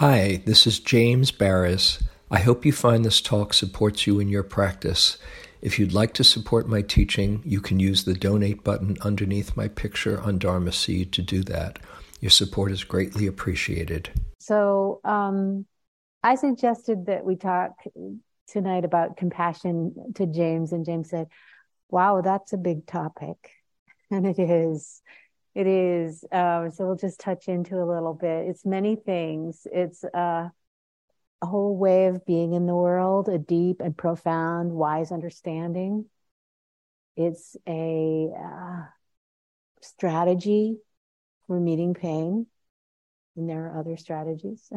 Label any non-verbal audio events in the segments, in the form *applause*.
Hi, this is James Baraz. I hope you find this talk supports you in your practice. If you'd like to support my teaching, you can use the donate button underneath my picture on Dharma Seed to do that. Your support is greatly appreciated. So, um, I suggested that we talk tonight about compassion to James, and James said, Wow, that's a big topic. *laughs* And it is. It is. Um, so we'll just touch into a little bit. It's many things. It's uh, a whole way of being in the world, a deep and profound, wise understanding. It's a uh, strategy for meeting pain, and there are other strategies.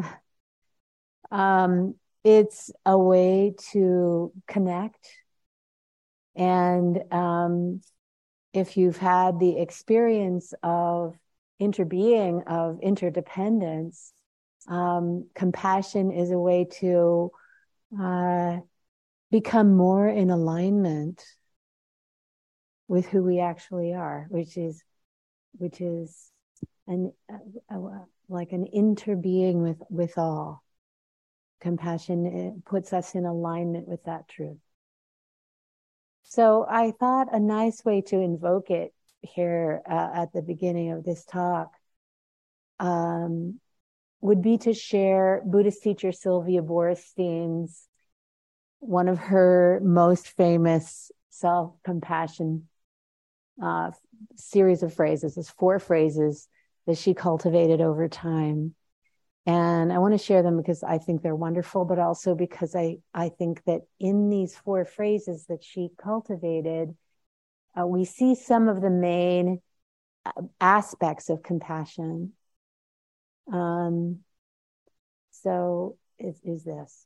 *laughs* um, it's a way to connect and um, if you've had the experience of interbeing, of interdependence, um, compassion is a way to uh, become more in alignment with who we actually are, which is, which is an uh, uh, like an interbeing with with all. Compassion puts us in alignment with that truth. So I thought a nice way to invoke it here uh, at the beginning of this talk um, would be to share Buddhist teacher Sylvia Boorstein's one of her most famous self compassion uh, series of phrases. There's four phrases that she cultivated over time. And I want to share them because I think they're wonderful, but also because I, I think that in these four phrases that she cultivated, uh, we see some of the main uh, aspects of compassion. Um, so is, is this.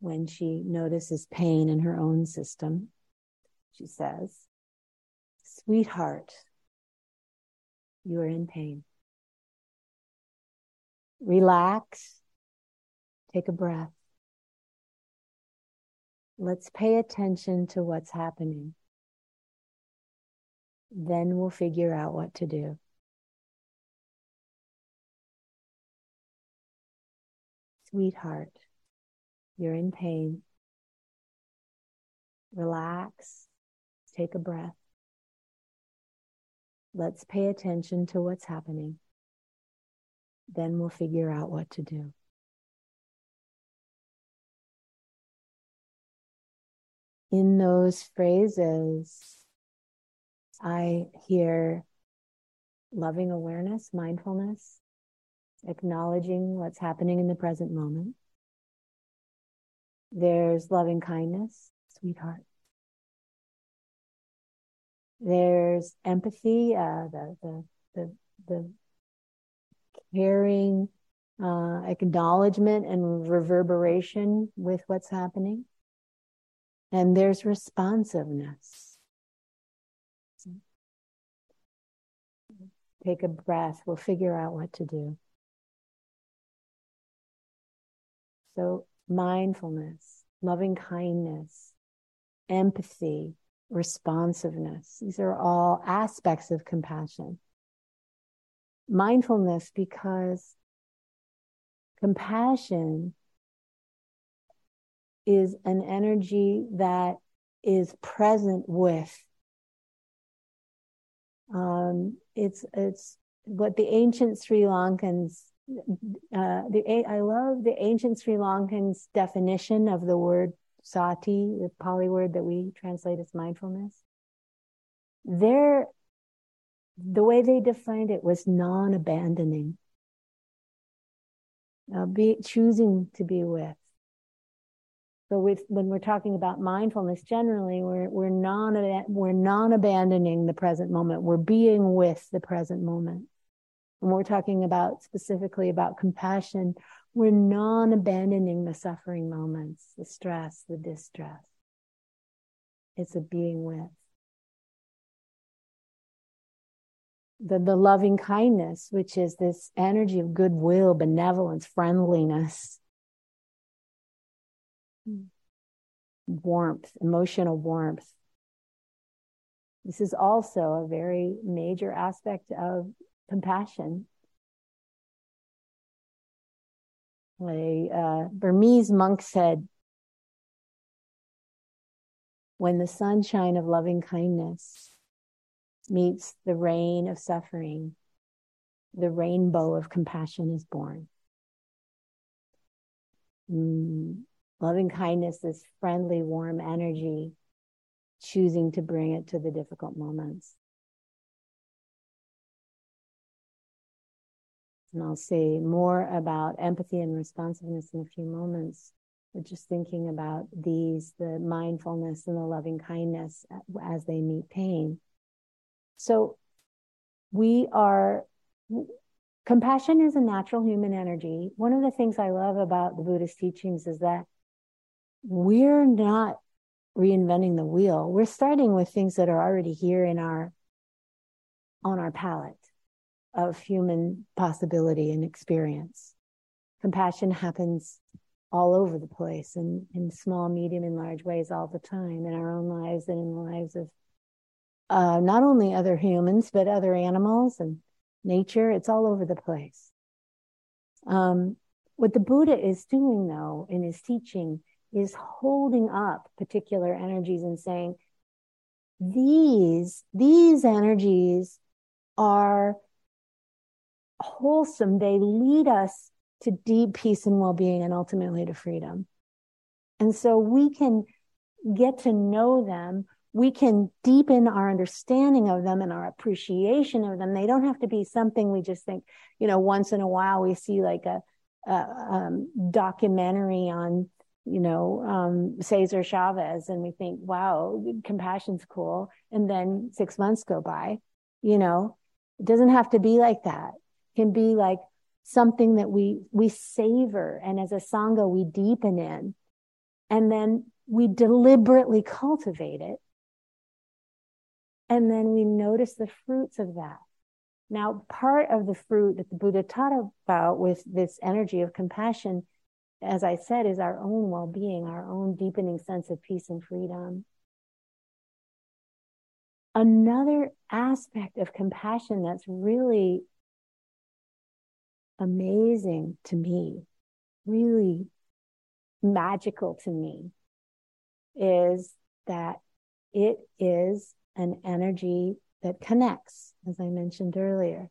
When she notices pain in her own system, she says, Sweetheart, you are in pain. Relax. Take a breath. Let's pay attention to what's happening. Then we'll figure out what to do. Sweetheart, you're in pain. Relax. Take a breath. Let's pay attention to what's happening. Then we'll figure out what to do. In those phrases, I hear loving awareness, mindfulness, acknowledging what's happening in the present moment. There's loving kindness, sweetheart. There's empathy, uh, the, the, the, the caring uh, acknowledgement and reverberation with what's happening. And there's responsiveness. Take a breath. We'll figure out what to do. So, mindfulness, loving kindness, empathy, responsiveness. These are all aspects of compassion. Mindfulness, because compassion is an energy that is present with. Um, it's it's what the ancient Sri Lankans. Uh, the I love the ancient Sri Lankans definition of the word sati, the Pali word that we translate as mindfulness, their the way they defined it was non-abandoning. Now, be choosing to be with. So, with when we're talking about mindfulness, generally, we're we're non we're non-abandoning the present moment. We're being with the present moment. When we're talking about specifically about compassion, we're non abandoning the suffering moments, the stress, the distress. It's a being with. The, the loving kindness, which is this energy of goodwill, benevolence, friendliness, warmth, emotional warmth. This is also a very major aspect of compassion A uh, Burmese monk said, when the sunshine of loving kindness meets the rain of suffering, the rainbow of compassion is born. Mm, loving kindness is friendly, warm energy, choosing to bring it to the difficult moments. And I'll say more about empathy and responsiveness in a few moments. But just thinking about these, the mindfulness and the loving kindness as they meet pain. So we are, compassion is a natural human energy. One of the things I love about the Buddhist teachings is that we're not reinventing the wheel. We're starting with things that are already here in our, on our palette of human possibility and experience. Compassion happens all over the place and in small, medium, and large ways all the time in our own lives and in the lives of uh, not only other humans, but other animals and nature. It's all over the place. Um, what the Buddha is doing, though, in his teaching, is holding up particular energies and saying, these, these energies are wholesome. They lead us to deep peace and well-being and ultimately to freedom. And so we can get to know them. We can deepen our understanding of them and our appreciation of them. They don't have to be something we just think, you know, once in a while we see like a, a um, documentary on, you know, um, Cesar Chavez and we think, wow, compassion's cool. And then six months go by, you know, it doesn't have to be like that. Can be like, something that we we savor and as a sangha we deepen in and then we deliberately cultivate it. And then we notice the fruits of that. Now part of the fruit that the buddha taught about with this energy of compassion as i said is our own well-being our own deepening sense of peace and freedom. Another aspect of compassion that's really amazing to me, really magical to me, is that it is an energy that connects, as I mentioned earlier.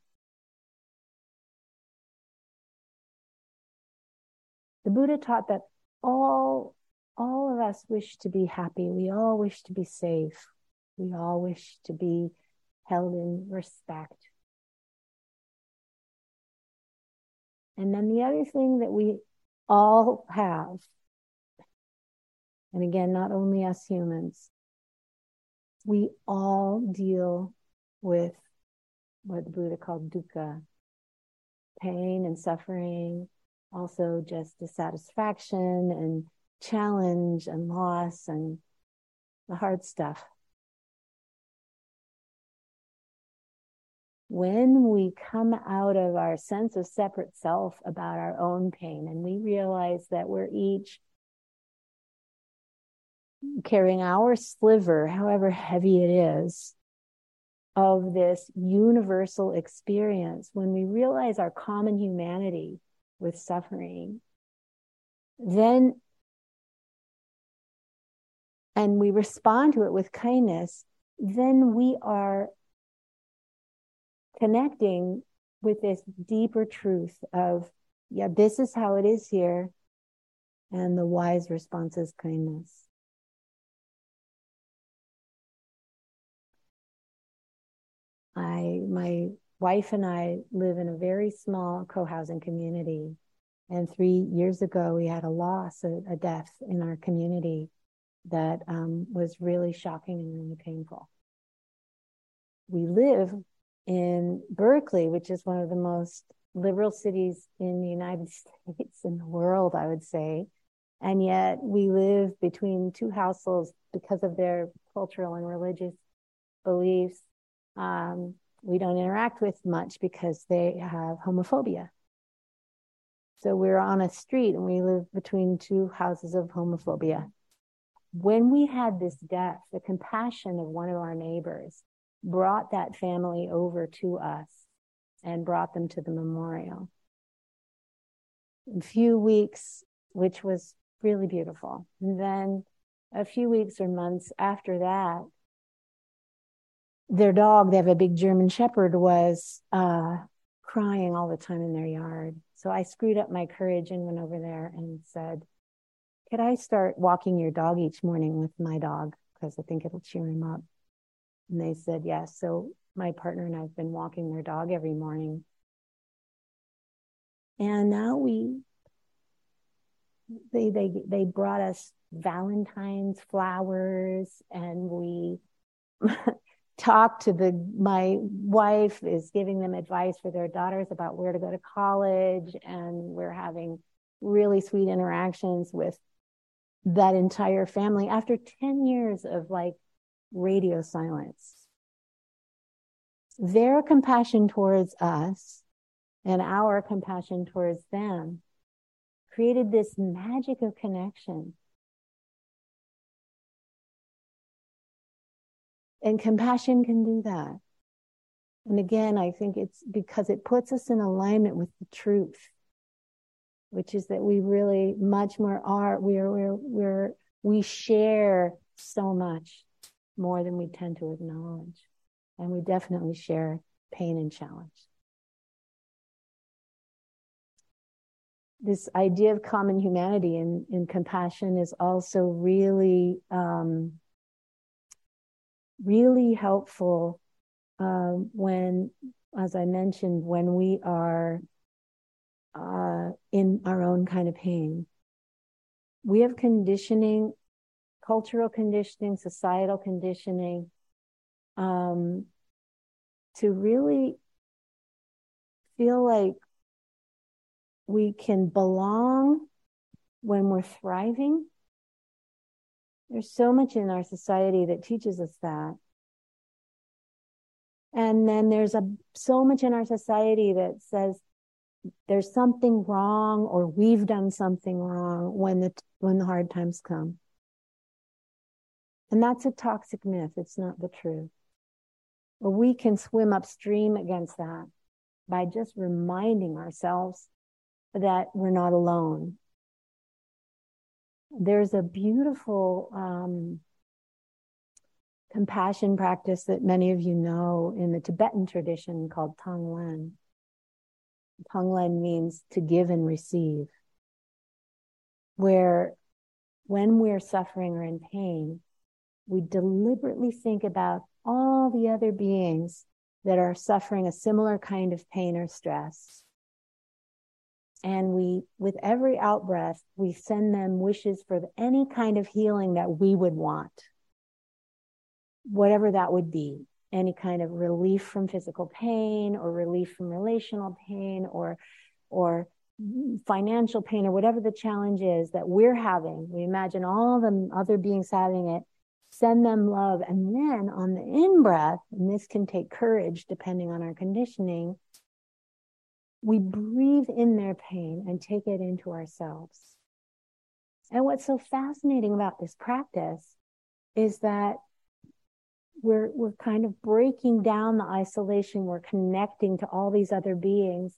The Buddha taught that all, all of us wish to be happy. We all wish to be safe. We all wish to be held in respect. And then the other thing that we all have, and again, not only us humans, we all deal with what the Buddha called dukkha, pain and suffering, also just dissatisfaction and challenge and loss and the hard stuff. When we come out of our sense of separate self about our own pain and we realize that we're each carrying our sliver, however heavy it is, of this universal experience, when we realize our common humanity with suffering, then and we respond to it with kindness, then we are connecting with this deeper truth of, yeah, this is how it is here. And the wise response is kindness. I, my wife and I live in a very small co-housing community. And three years ago, we had a loss, a, a death in our community that um, was really shocking and really painful. We live in Berkeley, which is one of the most liberal cities in the United *laughs* States, in the world, I would say. And yet we live between two households because of their cultural and religious beliefs. Um, we don't interact with much because they have homophobia. So we're on a street and we live between two houses of homophobia. When we had this death, the compassion of one of our neighbors brought that family over to us and brought them to the memorial. a few weeks, which was really beautiful. And then a few weeks or months after that, their dog, they have a big German Shepherd, was uh, crying all the time in their yard. So I screwed up my courage and went over there and said, Could I start walking your dog each morning with my dog? Because I think it'll cheer him up. And they said yes. So my partner and I have been walking their dog every morning. And now we they they they brought us Valentine's flowers and we *laughs* talked to the my wife is giving them advice for their daughters about where to go to college and we're having really sweet interactions with that entire family after 10 years of like radio silence their compassion towards us and our compassion towards them created this magic of connection. And compassion can do that. And again, I think it's because it puts us in alignment with the truth, which is that we really much more are, we're, we're, we're, we share so much more than we tend to acknowledge. And we definitely share pain and challenge. This idea of common humanity and, and compassion is also really, um, really helpful uh, when, as I mentioned, when we are uh, in our own kind of pain. We have conditioning, cultural conditioning, societal conditioning um, to really feel like we can belong when we're thriving. There's so much in our society that teaches us that. And then there's a so much in our society that says there's something wrong or we've done something wrong when the when the hard times come. And that's a toxic myth. It's not the truth. But we can swim upstream against that by just reminding ourselves that we're not alone. There's a beautiful um, compassion practice that many of you know in the Tibetan tradition called Tonglen. Tonglen means to give and receive, where when we're suffering or in pain, we deliberately think about all the other beings that are suffering a similar kind of pain or stress. And we, with every out breath, we send them wishes for any kind of healing that we would want. Whatever that would be. Any kind of relief from physical pain or relief from relational pain or, or financial pain or whatever the challenge is that we're having. We imagine all the other beings having it send them love. And then on the in breath, and this can take courage depending on our conditioning, we breathe in their pain and take it into ourselves. And what's so fascinating about this practice is that we're, we're kind of breaking down the isolation. We're connecting to all these other beings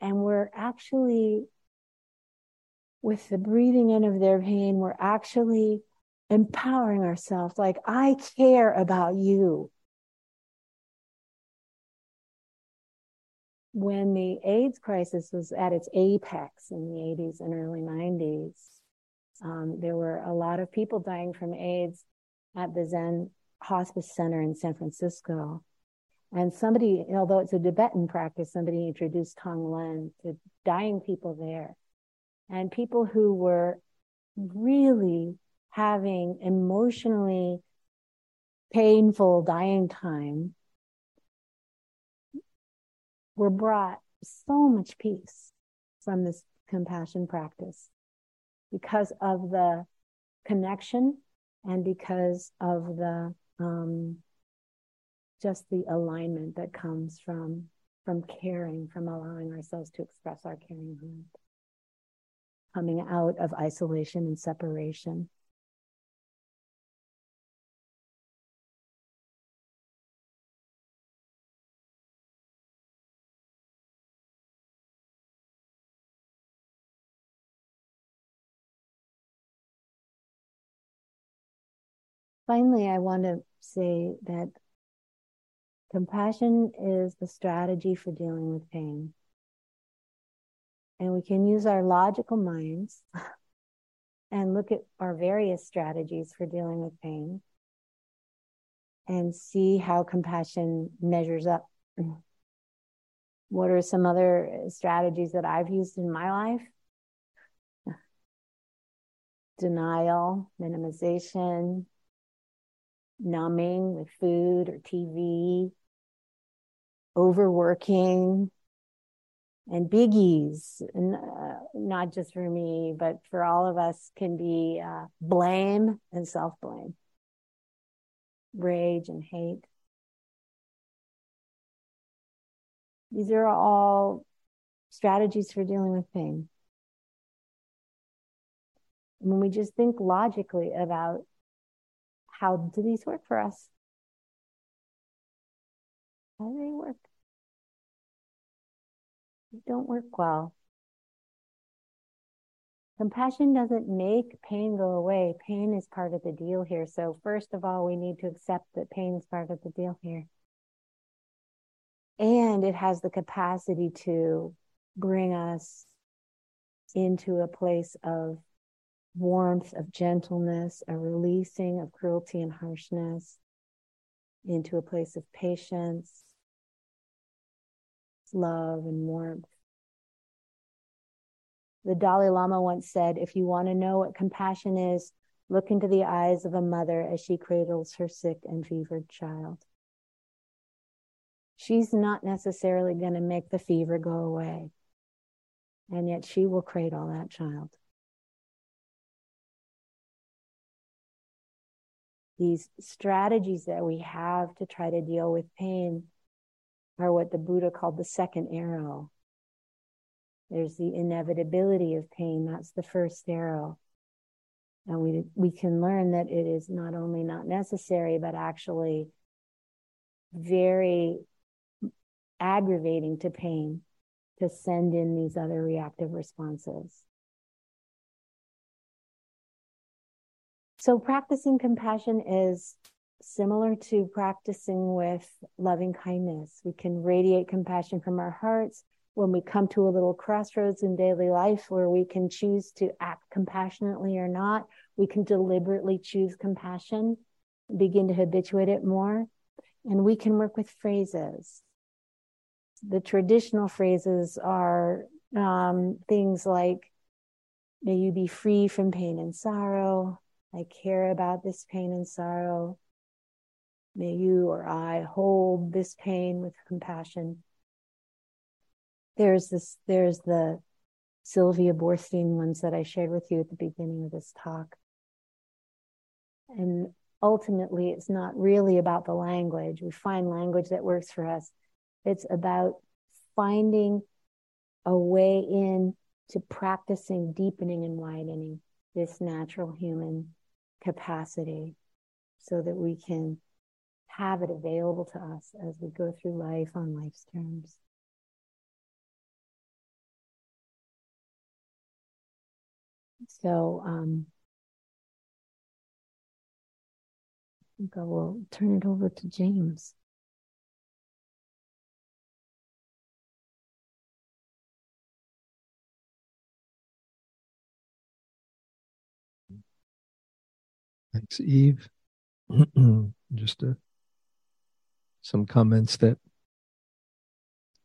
and we're actually with the breathing in of their pain, we're actually empowering ourselves like, I care about you. When the AIDS crisis was at its apex in the 80s and early 90s, um, there were a lot of people dying from AIDS at the Zen Hospice Center in San Francisco. And somebody, although it's a Tibetan practice, somebody introduced Tonglen to dying people there. And people who were really having emotionally painful dying time we were brought so much peace from this compassion practice because of the connection and because of the um, just the alignment that comes from from caring from allowing ourselves to express our caring heart coming out of isolation and separation finally, I want to say that compassion is the strategy for dealing with pain. And we can use our logical minds *laughs* and look at our various strategies for dealing with pain and see how compassion measures up. *clears throat* What are some other strategies that I've used in my life? *sighs* Denial, minimization, numbing with food or TV, overworking, and biggies, uh, not just for me, but for all of us, can be uh, blame and self blame, rage and hate. These are all strategies for dealing with pain. When we just think logically about how do these work for us? How do they work? They don't work well. Compassion doesn't make pain go away. Pain is part of the deal here. So, first of all, we need to accept that pain is part of the deal here. And it has the capacity to bring us into a place of warmth, of gentleness, a releasing of cruelty and harshness, into a place of patience, love, and warmth. The Dalai Lama once said, If you want to know what compassion is, look into the eyes of a mother as she cradles her sick and fevered child. She's not necessarily going to make the fever go away, and yet she will cradle that child. These strategies that we have to try to deal with pain are what the Buddha called the second arrow. There's the inevitability of pain. That's the first arrow. And we, we can learn that it is not only not necessary, but actually very aggravating to pain to send in these other reactive responses. So practicing compassion is similar to practicing with loving kindness. We can radiate compassion from our hearts when we come to a little crossroads in daily life where we can choose to act compassionately or not. We can deliberately choose compassion, begin to habituate it more, and we can work with phrases. The traditional phrases are um, things like, may you be free from pain and sorrow. I care about this pain and sorrow. May you or I hold this pain with compassion. There's this, there's the Sylvia Boorstein ones that I shared with you at the beginning of this talk. And ultimately, it's not really about the language. We find language that works for us. It's about finding a way in to practicing deepening and widening this natural human capacity so that we can have it available to us as we go through life on life's terms. So, um, I think I will turn it over to James. Thanks, Eve. *clears throat* Just uh, some comments that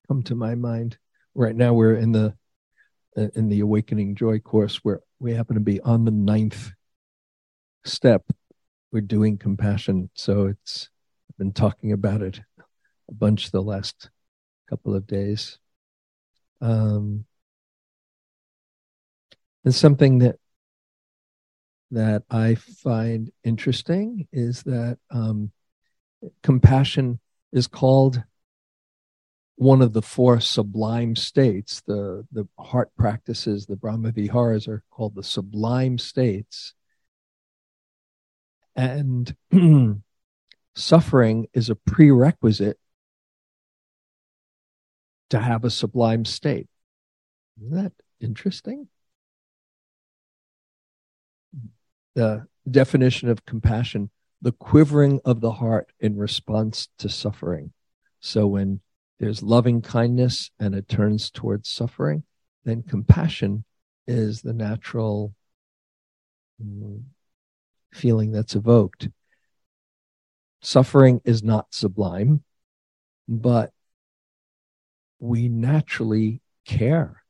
come to my mind. Right now, we're in the uh, in the Awakening Joy course, where we happen to be on the ninth step. We're doing compassion, so it's I've been talking about it a bunch the last couple of days. Um, it's something that that I find interesting is that um, compassion is called one of the four sublime states. The, the heart practices, the Brahma Viharas, are called the sublime states. And *clears throat* suffering is a prerequisite to have a sublime state. Isn't that interesting? The definition of compassion the quivering of the heart in response to suffering. So when there's loving kindness and it turns towards suffering, then compassion is the natural mm, feeling that's evoked. Suffering is not sublime, but we naturally care.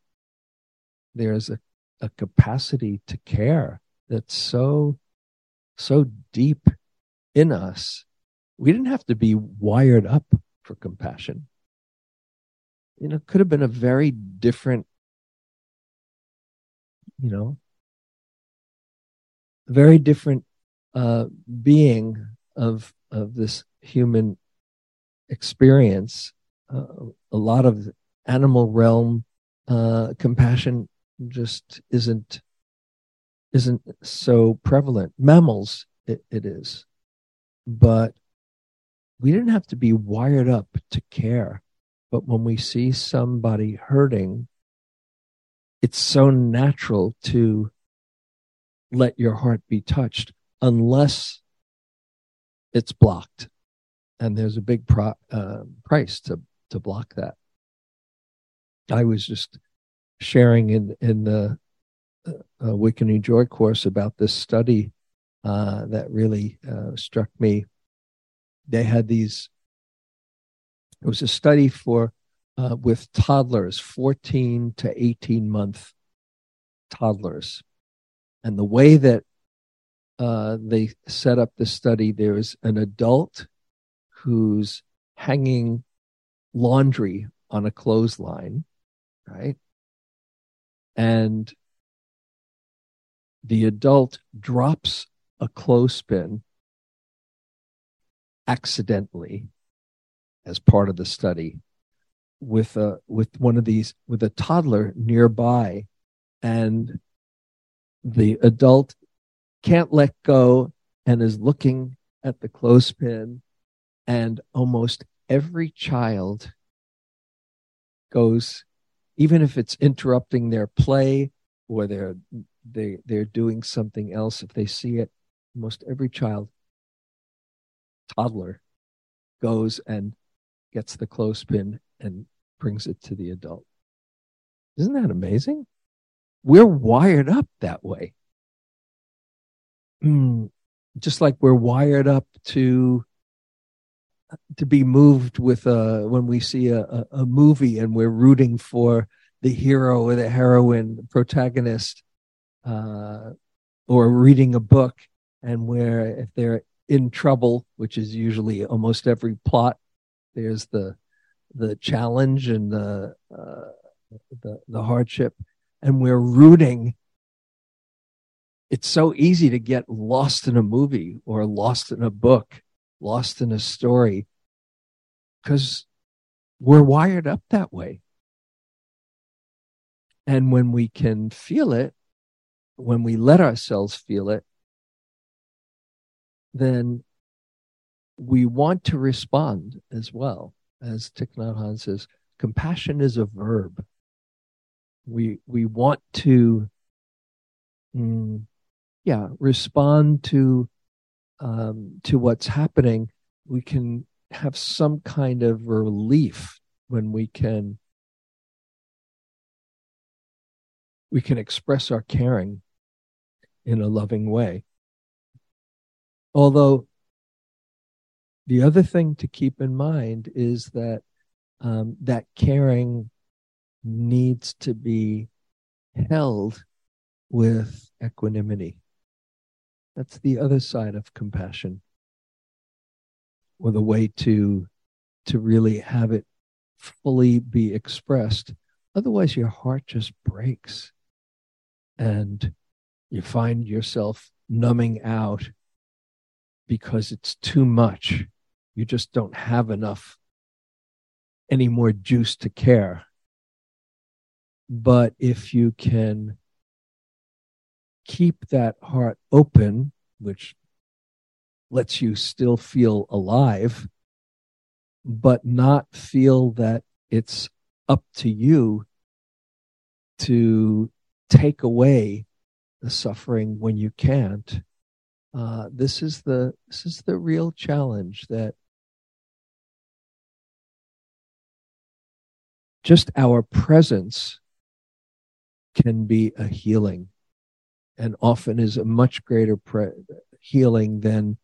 There's a, a capacity to care that's so, so deep in us. We didn't have to be wired up for compassion. You know, could have been a very different, you know, very different uh, being of of this human experience. Uh, a lot of animal realm uh, compassion just isn't isn't so prevalent. Mammals, it, it is, but we didn't have to be wired up to care. But when we see somebody hurting, it's so natural to let your heart be touched unless it's blocked. And there's a big pro, uh, price to, to block that. I was just sharing in, in the uh, Awakening Joy course about this study uh, that really uh, struck me. They had these, it was a study for uh, with toddlers, 14 to 18 month toddlers. And the way that uh, they set up the study, there's an adult who's hanging laundry on a clothesline, right? And the adult drops a clothespin accidentally as part of the study with a with one of these with a toddler nearby. And the adult can't let go and is looking at the clothespin and almost every child goes even if it's interrupting their play or they're they they're doing something else if they see it. Most every child toddler goes and gets the clothespin and brings it to the adult. Isn't that amazing? We're wired up that way. Mm, just like we're wired up to to be moved with a when we see a, a, a movie and we're rooting for the hero or the heroine the protagonist uh, or reading a book and where if they're in trouble which is usually almost every plot there's the the challenge and the uh, the, the hardship. And we're rooting. It's so easy to get lost in a movie or lost in a book lost in a story because we're wired up that way. And when we can feel it when we let ourselves feel it, then we want to respond as well. As Thich Nhat Hanh says, compassion is a verb. We we want to, mm, yeah, respond to um, to what's happening. We can have some kind of relief when we can we can express our caring in a loving way. Although the other thing to keep in mind is that um, that caring needs to be held with equanimity. That's the other side of compassion, or the way to to really have it fully be expressed. Otherwise, your heart just breaks, and you find yourself numbing out because it's too much. You just don't have enough any more juice to care. But if you can keep that heart open, which lets you still feel alive, but not feel that it's up to you to take away the suffering when you can't, uh, this is the this is the real challenge that just our presence can be a healing. And often is a much greater pre- healing than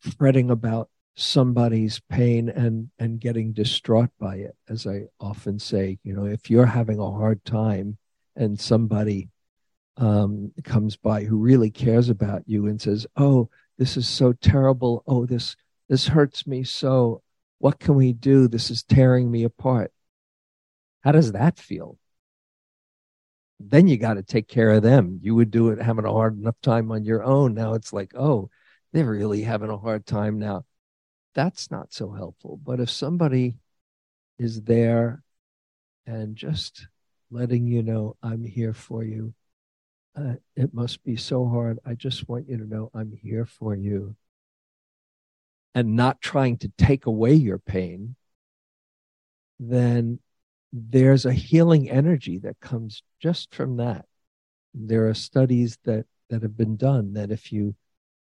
fretting about somebody's pain and and getting distraught by it. As i often say you know if you're having a hard time and somebody um, comes by who really cares about you and says oh this is so terrible. Oh this this hurts me so. What can we do? This is tearing me apart. How does that feel? Then you got to take care of them. You would do it having a hard enough time on your own. Now it's like oh they're really having a hard time now. That's not so helpful. But if somebody is there and just letting you know, I'm here for you, uh, it must be so hard. I just want you to know I'm here for you. And not trying to take away your pain, then there's a healing energy that comes just from that. There are studies that, that have been done that if you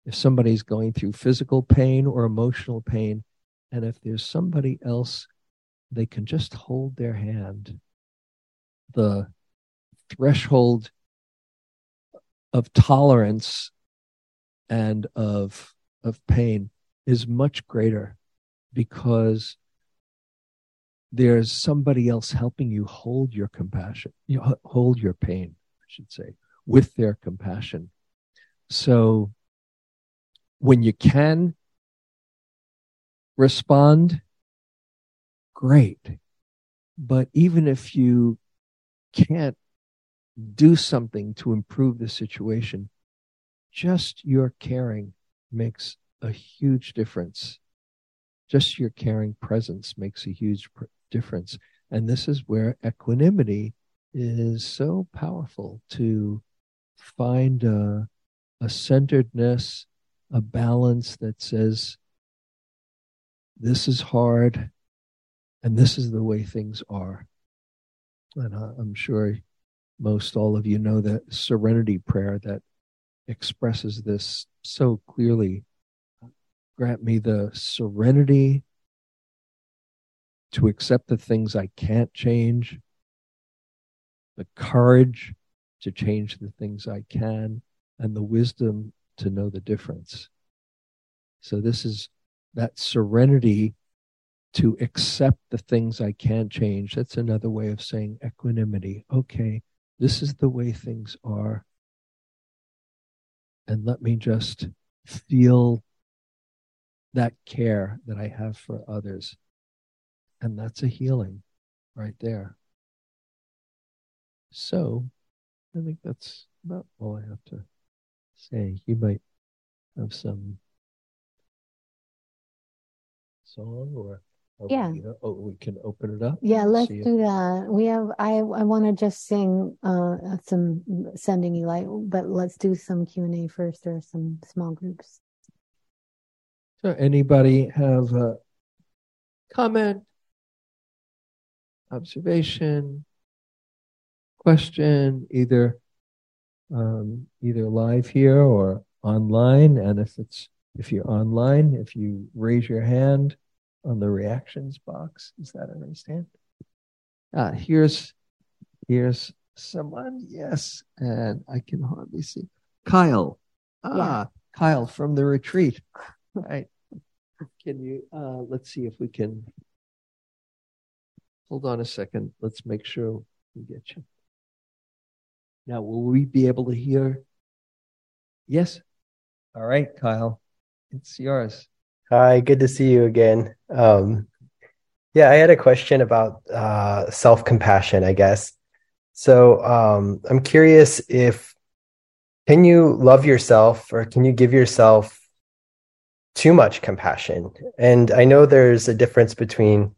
if somebody's going through physical pain or emotional pain, and if there's somebody else, they can just hold their hand. The threshold of tolerance and of of pain is much greater because there's somebody else helping you hold your compassion you hold your pain i should say with their compassion so when you can respond, great. But even if you can't do something to improve the situation, just your caring makes a huge difference. Just your caring presence makes a huge pr- difference. And this is where equanimity is so powerful to find a, a centeredness a balance that says, this is hard and this is the way things are. And I'm sure most all of you know that serenity prayer that expresses this so clearly. Grant me the serenity to accept the things I can't change, the courage to change the things I can, and the wisdom to know the difference. So, this is that serenity to accept the things I can't change. That's another way of saying equanimity. Okay, this is the way things are. And let me just feel that care that I have for others. And that's a healing right there. So I think that's about all I have to say you might have some song or yeah. we, oh we can open it up yeah let's do that. We have i i want to just sing uh some sending you light but let's do some q&a first or some small groups. So anybody have a comment observation question either um, either live here or online. And if it's if you're online, if you raise your hand on the reactions box, is that an understand? Ah, here's here's someone. Yes, and I can hardly see Kyle. Ah, yeah. Kyle from the retreat. *laughs* Right. Can you uh let's see if we can hold on a second. Let's make sure we get you. Now, will we be able to hear? Yes. All right, Kyle, it's yours. Hi, good to see you again. Um, yeah, I had a question about uh, self compassion, I guess. So um, I'm curious if can you love yourself or can you give yourself too much compassion? And I know there's a difference between,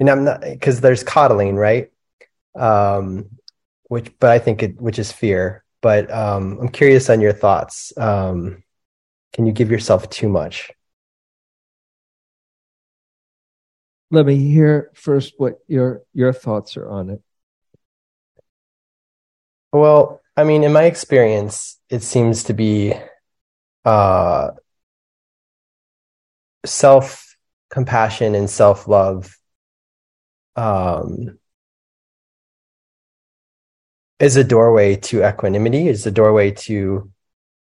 and I'm not because there's coddling, right? Um, which but I think it which is fear. But um, I'm curious on your thoughts. Um, can you give yourself too much? Let me hear first what your your thoughts are on it. Well, I mean, in my experience, it seems to be uh, self compassion and self love um, is a doorway to equanimity, is a doorway to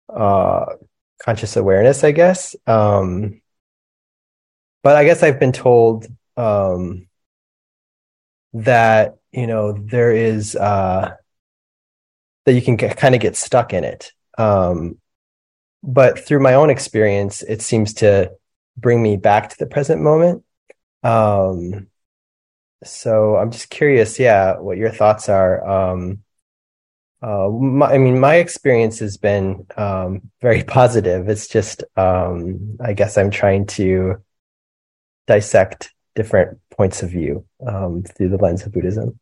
uh, conscious awareness, I guess. Um, but I guess I've been told um, that you know there is uh, that you can kind of get stuck in it. Um, but through my own experience, it seems to bring me back to the present moment. Um, so I'm just curious, yeah, what your thoughts are. Um, uh, my, I mean, my experience has been um, very *laughs* positive. It's just, um, I guess I'm trying to dissect different points of view um, through the lens of Buddhism.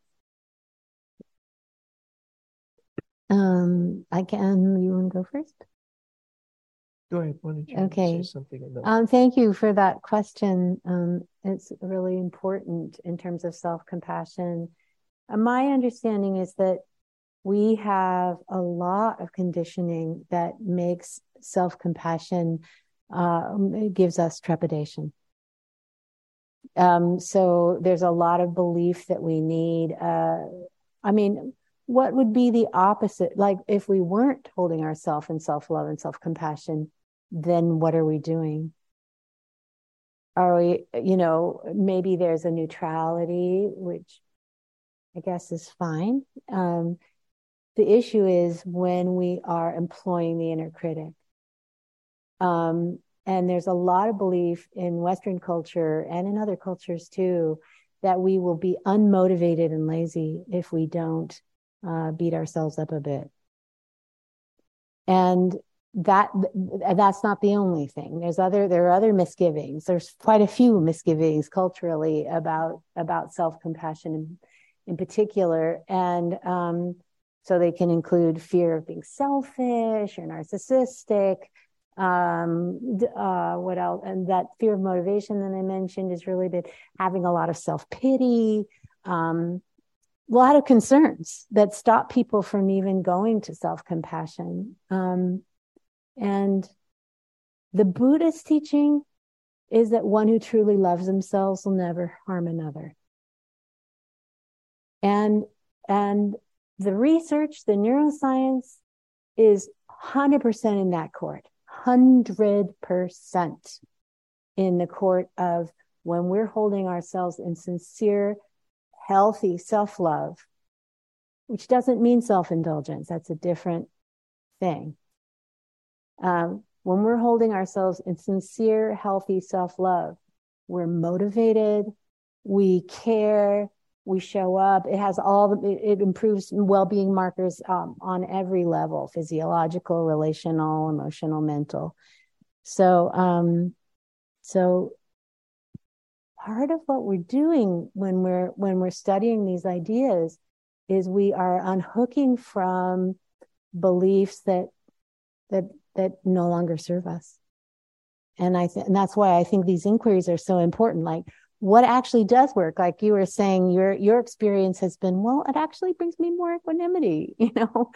Um, I can. You want to go first? Go ahead. Why don't you Okay. say something? Um, thank you for that question. Um, it's really important in terms of self compassion. Uh, my understanding is that we have a lot of conditioning that makes self compassion, uh, gives us trepidation. Um, so there's a lot of belief that we need. Uh, I mean, what would be the opposite? Like if we weren't holding ourselves in self love and self compassion, then what are we doing? Are we, you know, maybe there's a neutrality, which I guess is fine. Um, the issue is when we are employing the inner critic. Um, and there's a lot of belief in Western culture and in other cultures too that we will be unmotivated and lazy if we don't uh, beat ourselves up a bit. And that that's not the only thing. There's other there are other misgivings. There's quite a few misgivings culturally about about self compassion in, in particular, and um, so they can include fear of being selfish or narcissistic. Um, uh, what else? And that fear of motivation that I mentioned is really been having a lot of self pity. Um, a lot of concerns that stop people from even going to self compassion. Um, and the Buddhist teaching is that one who truly loves themselves will never harm another. And, and the research, the neuroscience is 100% in that court, 100% in the court of when we're holding ourselves in sincere, healthy self love, which doesn't mean self indulgence. That's a different thing. Um, when we're holding ourselves in sincere, healthy self love, we're motivated, we care, we show up. It has all the, it improves well being markers um, on every level physiological, relational, emotional, mental. So, um, so part of what we're doing when we're when we're studying these ideas is we are unhooking from beliefs that that that no longer serve us. And I th- and that's why I think these inquiries are so important. Like, what actually does work? Like you were saying, your your experience has been, well, it actually brings me more equanimity, *laughs* you know.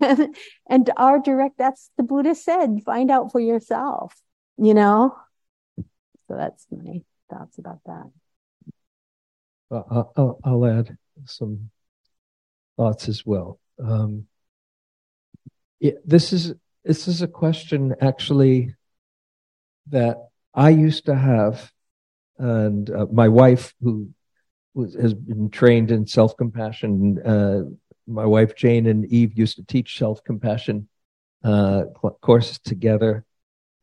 and, and our direct, that's the Buddha said, find out for yourself, you know. So that's my thoughts about that. Uh, I'll, I'll add some thoughts as well. Um, yeah, this is this is a question actually that I used to have, and uh, my wife, who was, has been trained in self compassion, uh, my wife Jane and Eve used to teach self compassion uh, courses together,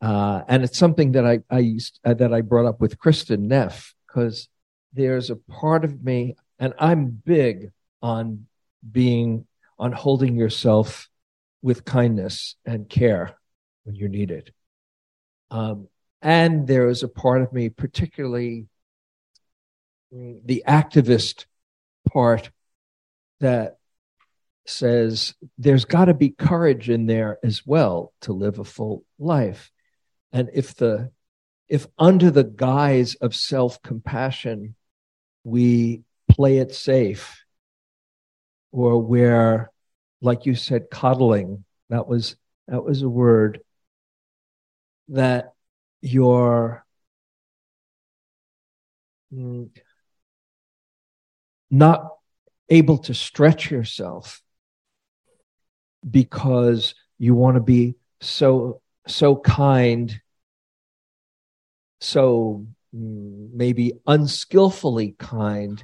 uh, and it's something that I I used uh, that I brought up with Kristin Neff because there's a part of me, and I'm big on being on holding yourself with kindness and care when you need it. Um, and there is a part of me, particularly the activist part, that says there's got to be courage in there as well to live a full life. And if the if under the guise of self-compassion we play it safe or where like you said, coddling. That was that was a word that you're mm, not able to stretch yourself because you want to be so so kind so mm, maybe unskillfully kind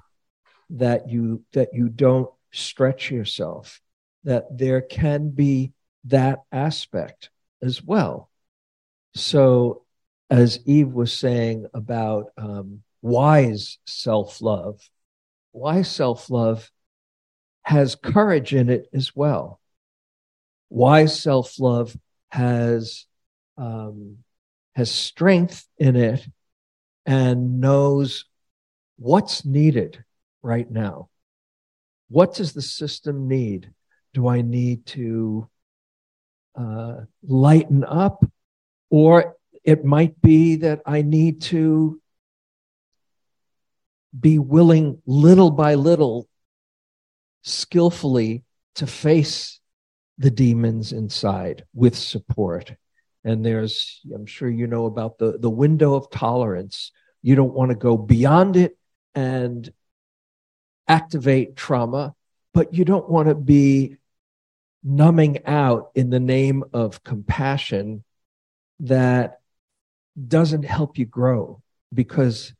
that you that you don't stretch yourself that there can be that aspect as well. So as eve was saying about um, wise self-love wise self-love has courage in it as well wise self-love has um, has strength in it and knows what's needed right now. What does the system need? Do I need to uh, lighten up? Or it might be that I need to be willing little by little, skillfully to face the demons inside with support. And there's, I'm sure you know about the, the window of tolerance. You don't want to go beyond it and activate trauma, but you don't want to be numbing out in the name of compassion that doesn't help you grow. Because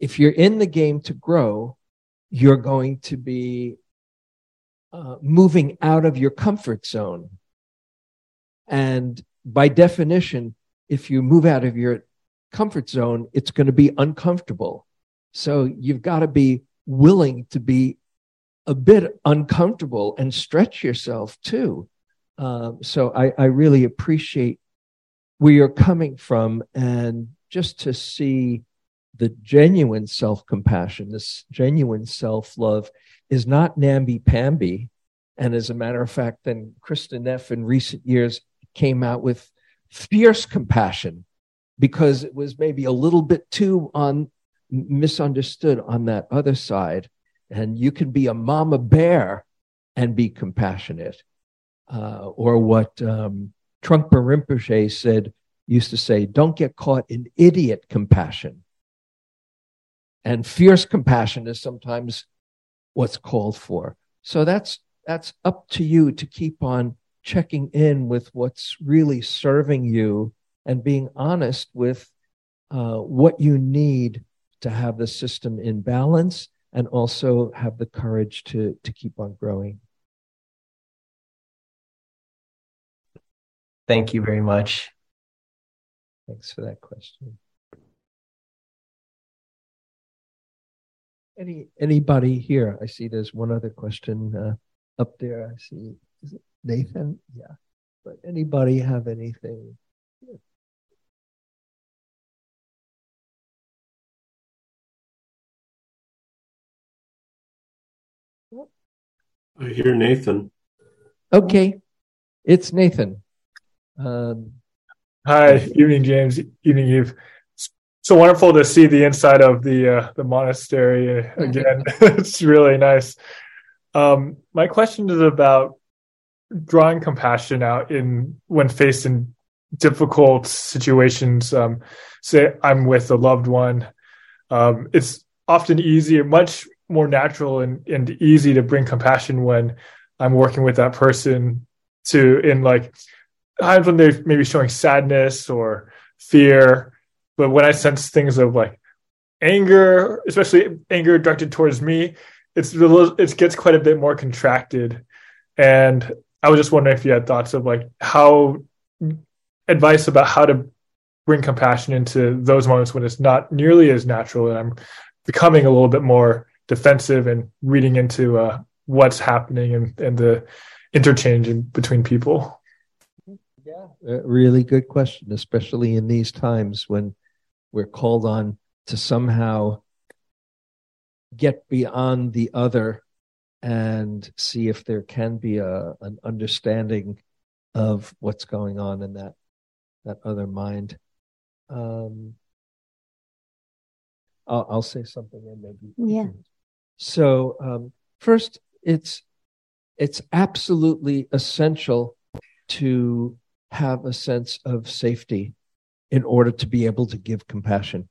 if you're in the game to grow, you're going to be uh, moving out of your comfort zone. And by definition, if you move out of your comfort zone, it's going to be uncomfortable. So you've got to be willing to be a bit uncomfortable and stretch yourself too. Um, so I, I really appreciate where you're coming from and just to see the genuine self compassion, this genuine self love is not namby pamby. And as a matter of fact, then Kristin Neff in recent years came out with fierce compassion because it was maybe a little bit too on misunderstood on that other side. And you can be a mama bear and be compassionate. Uh, or what um, Trungpa Rinpoche said, used to say, don't get caught in idiot compassion. And fierce compassion is sometimes what's called for. So that's that's up to you to keep on checking in with what's really serving you and being honest with uh, what you need to have the system in balance and also have the courage to to keep on growing. Thank you very much. Thanks for that question. Any anybody here? I see there's one other question uh, up there. I see. Is it Nathan? Yeah. But anybody have anything? I hear Nathan. Okay, it's Nathan. Um, Hi, evening, James. Evening, Eve It's so wonderful to see the inside of the uh, the monastery *laughs* again. *laughs* it's really nice. Um, my question is about drawing compassion out in when faced in difficult situations. Um, say I'm with a loved one. Um, it's often easier, much more natural and, and easy to bring compassion when I'm working with that person to in like times when they're maybe showing sadness or fear but when I sense things of like anger, especially anger directed towards me, it's little, it gets quite a bit more contracted. And I was just wondering if you had thoughts of like how advice about how to bring compassion into those moments when it's not nearly as natural and I'm becoming a little bit more defensive and reading into uh, what's happening and, and the interchange in between people. Yeah, a really good question, especially in these times when we're called on to somehow get beyond the other and see if there can be a an understanding of what's going on in that that other mind. Um, I'll, I'll say something and maybe yeah. So um, first, it's it's absolutely essential to have a sense of safety in order to be able to give compassion.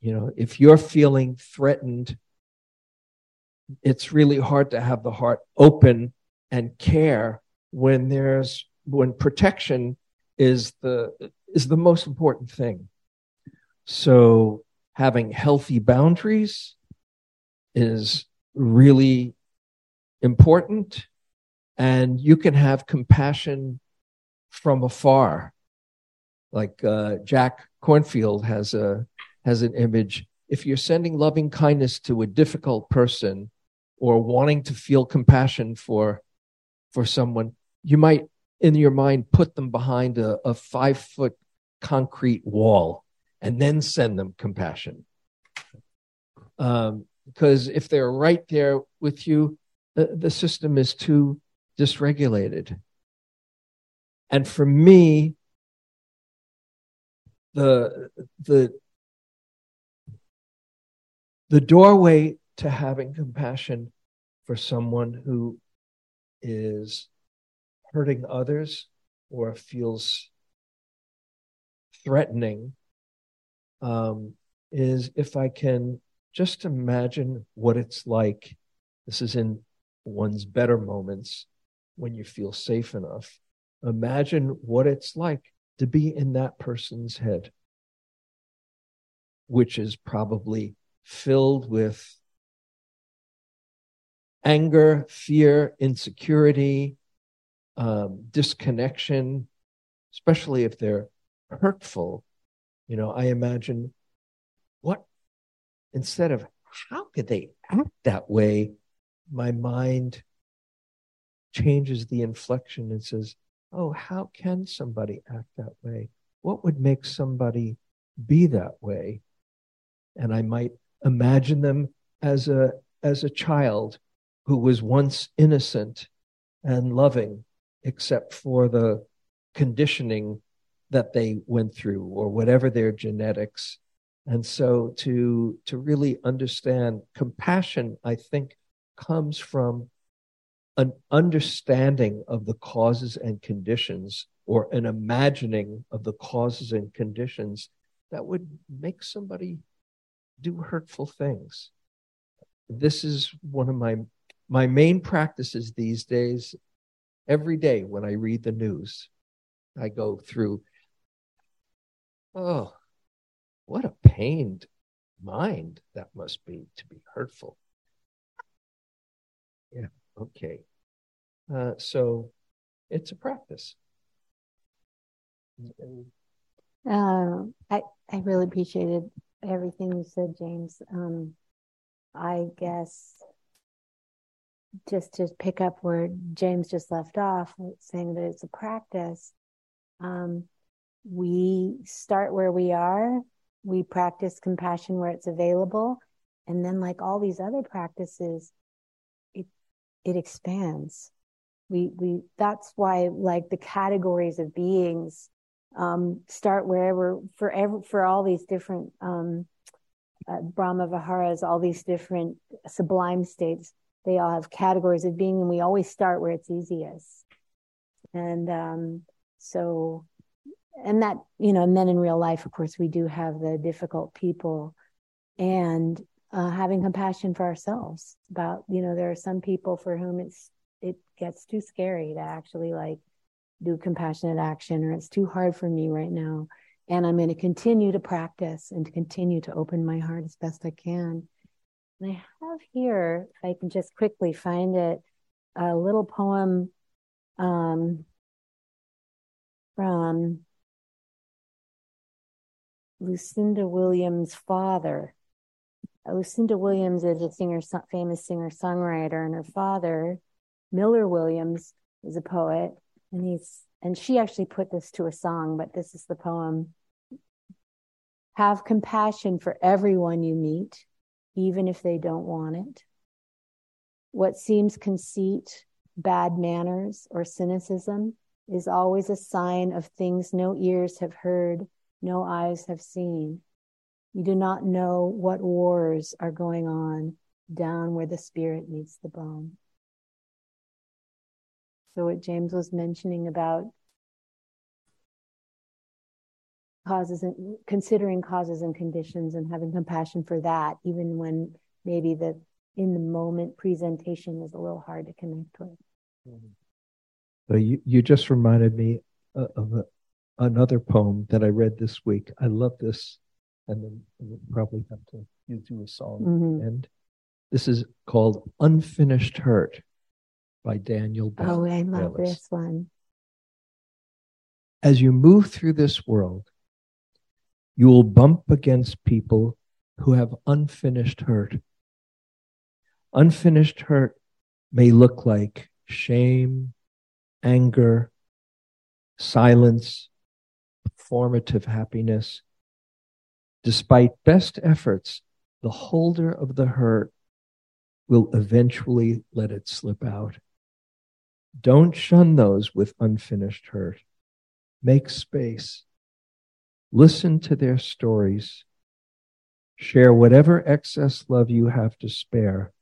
You know, if you're feeling threatened, it's really hard to have the heart open and care when there's when protection is the is the most important thing. So having healthy boundaries is really important and you can have compassion from afar. Like uh, jack Kornfield has a has an image. If you're sending loving kindness to a difficult person or wanting to feel compassion for for someone you might in your mind put them behind a, a five foot concrete wall and then send them compassion. Um, because if they're right there with you the, the system is too dysregulated and for me the the the doorway to having compassion for someone who is hurting others or feels threatening um, is if I can just imagine what it's like. This is in one's better moments when you feel safe enough. Imagine what it's like to be in that person's head, which is probably filled with anger, fear, insecurity, um, disconnection, especially if they're hurtful. You know, I imagine what, instead of how could they act that way, my mind changes the inflection and says, oh, how can somebody act that way? What would make somebody be that way? And I might imagine them as a as a child who was once innocent and loving except for the conditioning that they went through or whatever their genetics and so to to really understand compassion i think comes from an understanding of the causes and conditions or an imagining of the causes and conditions that would make somebody do hurtful things. This is one of my my main practices these days. Every day when I read the news, I go through, oh, what a pained mind that must be to be hurtful. Yeah, okay. Uh, so it's a practice. Uh, I I really appreciated everything you said, James. Um, I guess just to pick up where James just left off, saying that it's a practice. Um, we start where we are. We practice compassion where it's available, and then, like all these other practices, it it expands. We we that's why like the categories of beings um, start wherever for every, for all these different um, uh, Brahma Viharas, all these different sublime states. They all have categories of being, and we always start where it's easiest. And um, so, and that you know, and then in real life, of course, we do have the difficult people, and uh, having compassion for ourselves. About you know, there are some people for whom it's it gets too scary to actually like do compassionate action or it's too hard for me right now. And i'm going to continue to practice and to continue to open my heart as best i can. And i have here if i can just quickly find it a little poem um, from lucinda williams father. Lucinda williams is a singer famous singer songwriter and her father miller williams is a poet and he's and she actually put this to a song but this is the poem. Have compassion for everyone you meet even if they don't want it. What seems conceit bad manners or cynicism is always a sign of things no ears have heard no eyes have seen. You do not know what wars are going on down where the spirit meets the bone so what James was mentioning about causes and considering causes and conditions and having compassion for that, even when maybe the in the moment presentation is a little hard to connect with. So you, you just reminded me of a, another poem that I read this week. I love this, and then we'll probably have to do a song. Mhm. And this is called Unfinished Hurt by Daniel Bell. Oh, I love Bellis. this one. As you move through this world, you will bump against people who have unfinished hurt. Unfinished hurt may look like shame, anger, silence, performative happiness. Despite best efforts, the holder of the hurt will eventually let it slip out. Don't shun those with unfinished hurt. Make space. Listen to their stories. Share whatever excess love you have to spare.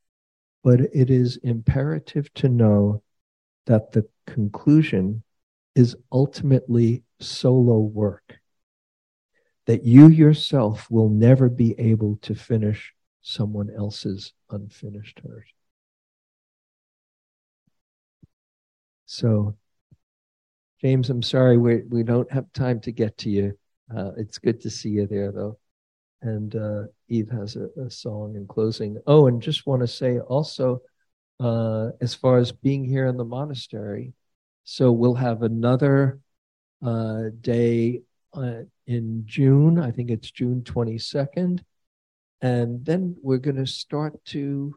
But it is imperative to know that the conclusion is ultimately solo work, that you yourself will never be able to finish someone else's unfinished hurt. So, James, I'm sorry we we don't have time to get to you. Uh, it's good to see you there, though. And uh, Eve has a, a song in closing. Oh, and just want to say also, uh, as far as being here in the monastery, so we'll have another uh, day uh, in June. I think it's June 22nd. And then we're going to start to,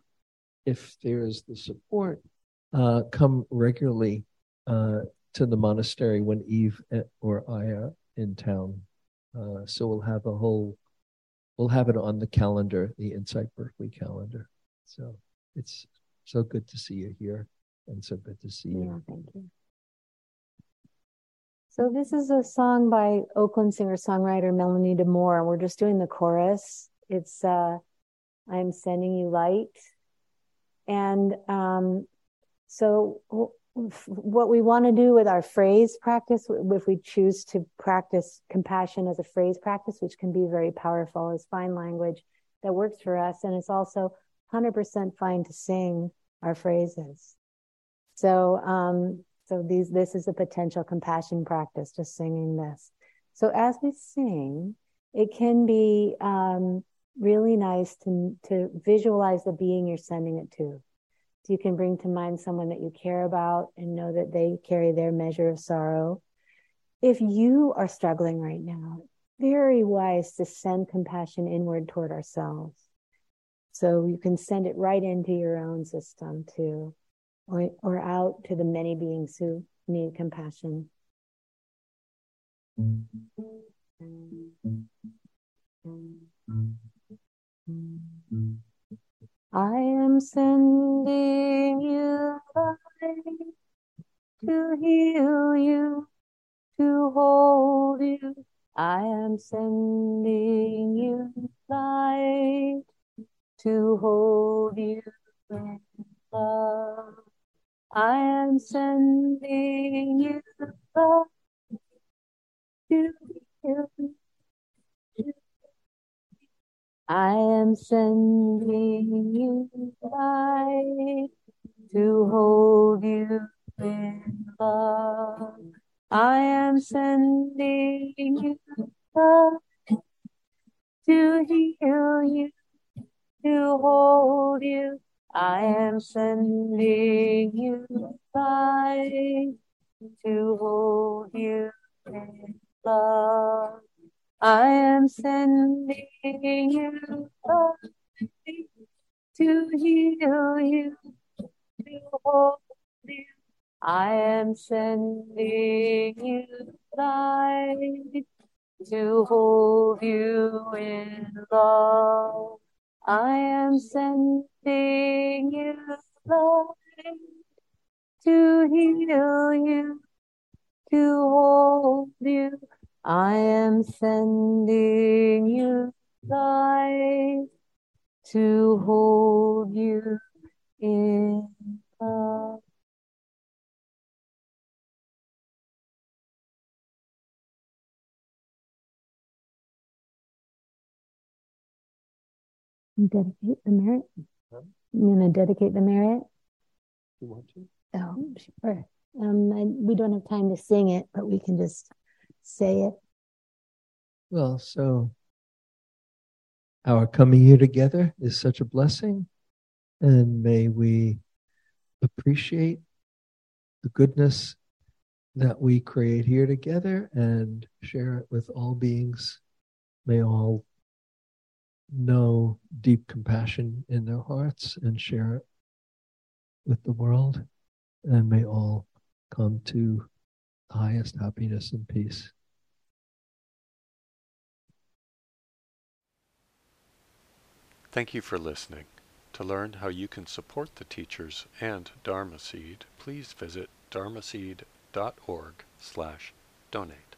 if there's the support, uh, come regularly uh, to the monastery when Eve or I are in town. Uh, so we'll have a whole, we'll have it on the calendar, the Insight Berkeley calendar. So it's so good to see you here and so good to see you. Yeah, thank you. So this is a song by Oakland singer-songwriter Melanie DeMore, we're just doing the chorus. It's uh, "I'm sending you light," and um, so what we want to do with our phrase practice, if we choose to practice compassion as a phrase practice, which can be very powerful, is find language that works for us, and it's also 100% fine to sing our phrases. So, um, so these, this is a potential compassion practice, just singing this. So as we sing, it can be um, really nice to to visualize the being you're sending it to. So you can bring to mind someone that you care about and know that they carry their measure of sorrow. If you are struggling right now, very wise to send compassion inward toward ourselves. So you can send it right into your own system too or, or out to the many beings who need compassion. I am sending you light to heal you, to hold you. I am sending you light to hold you in love. I am sending you love to heal you. I am sending you light to hold you in love. I am sending you love to heal you, to hold you. I am sending you light to hold you in love. I am sending you to heal you, to hold you. I am sending you light to hold you in love. I am sending you light to heal you, to hold you. I am sending you light to hold you in love. Dedicate the merit. Huh? You gonna dedicate the merit? You want to? Oh, sure. Um, I, we don't have time to sing it, but we can just say it. Well, so our coming here together is such a blessing, and may we appreciate the goodness that we create here together and share it with all beings. May all know deep compassion in their hearts and share it with the world, and may all come to the highest happiness and peace. Thank you for listening. To learn how you can support the teachers and Dharma Seed, please visit dharmaseed.org slash donate.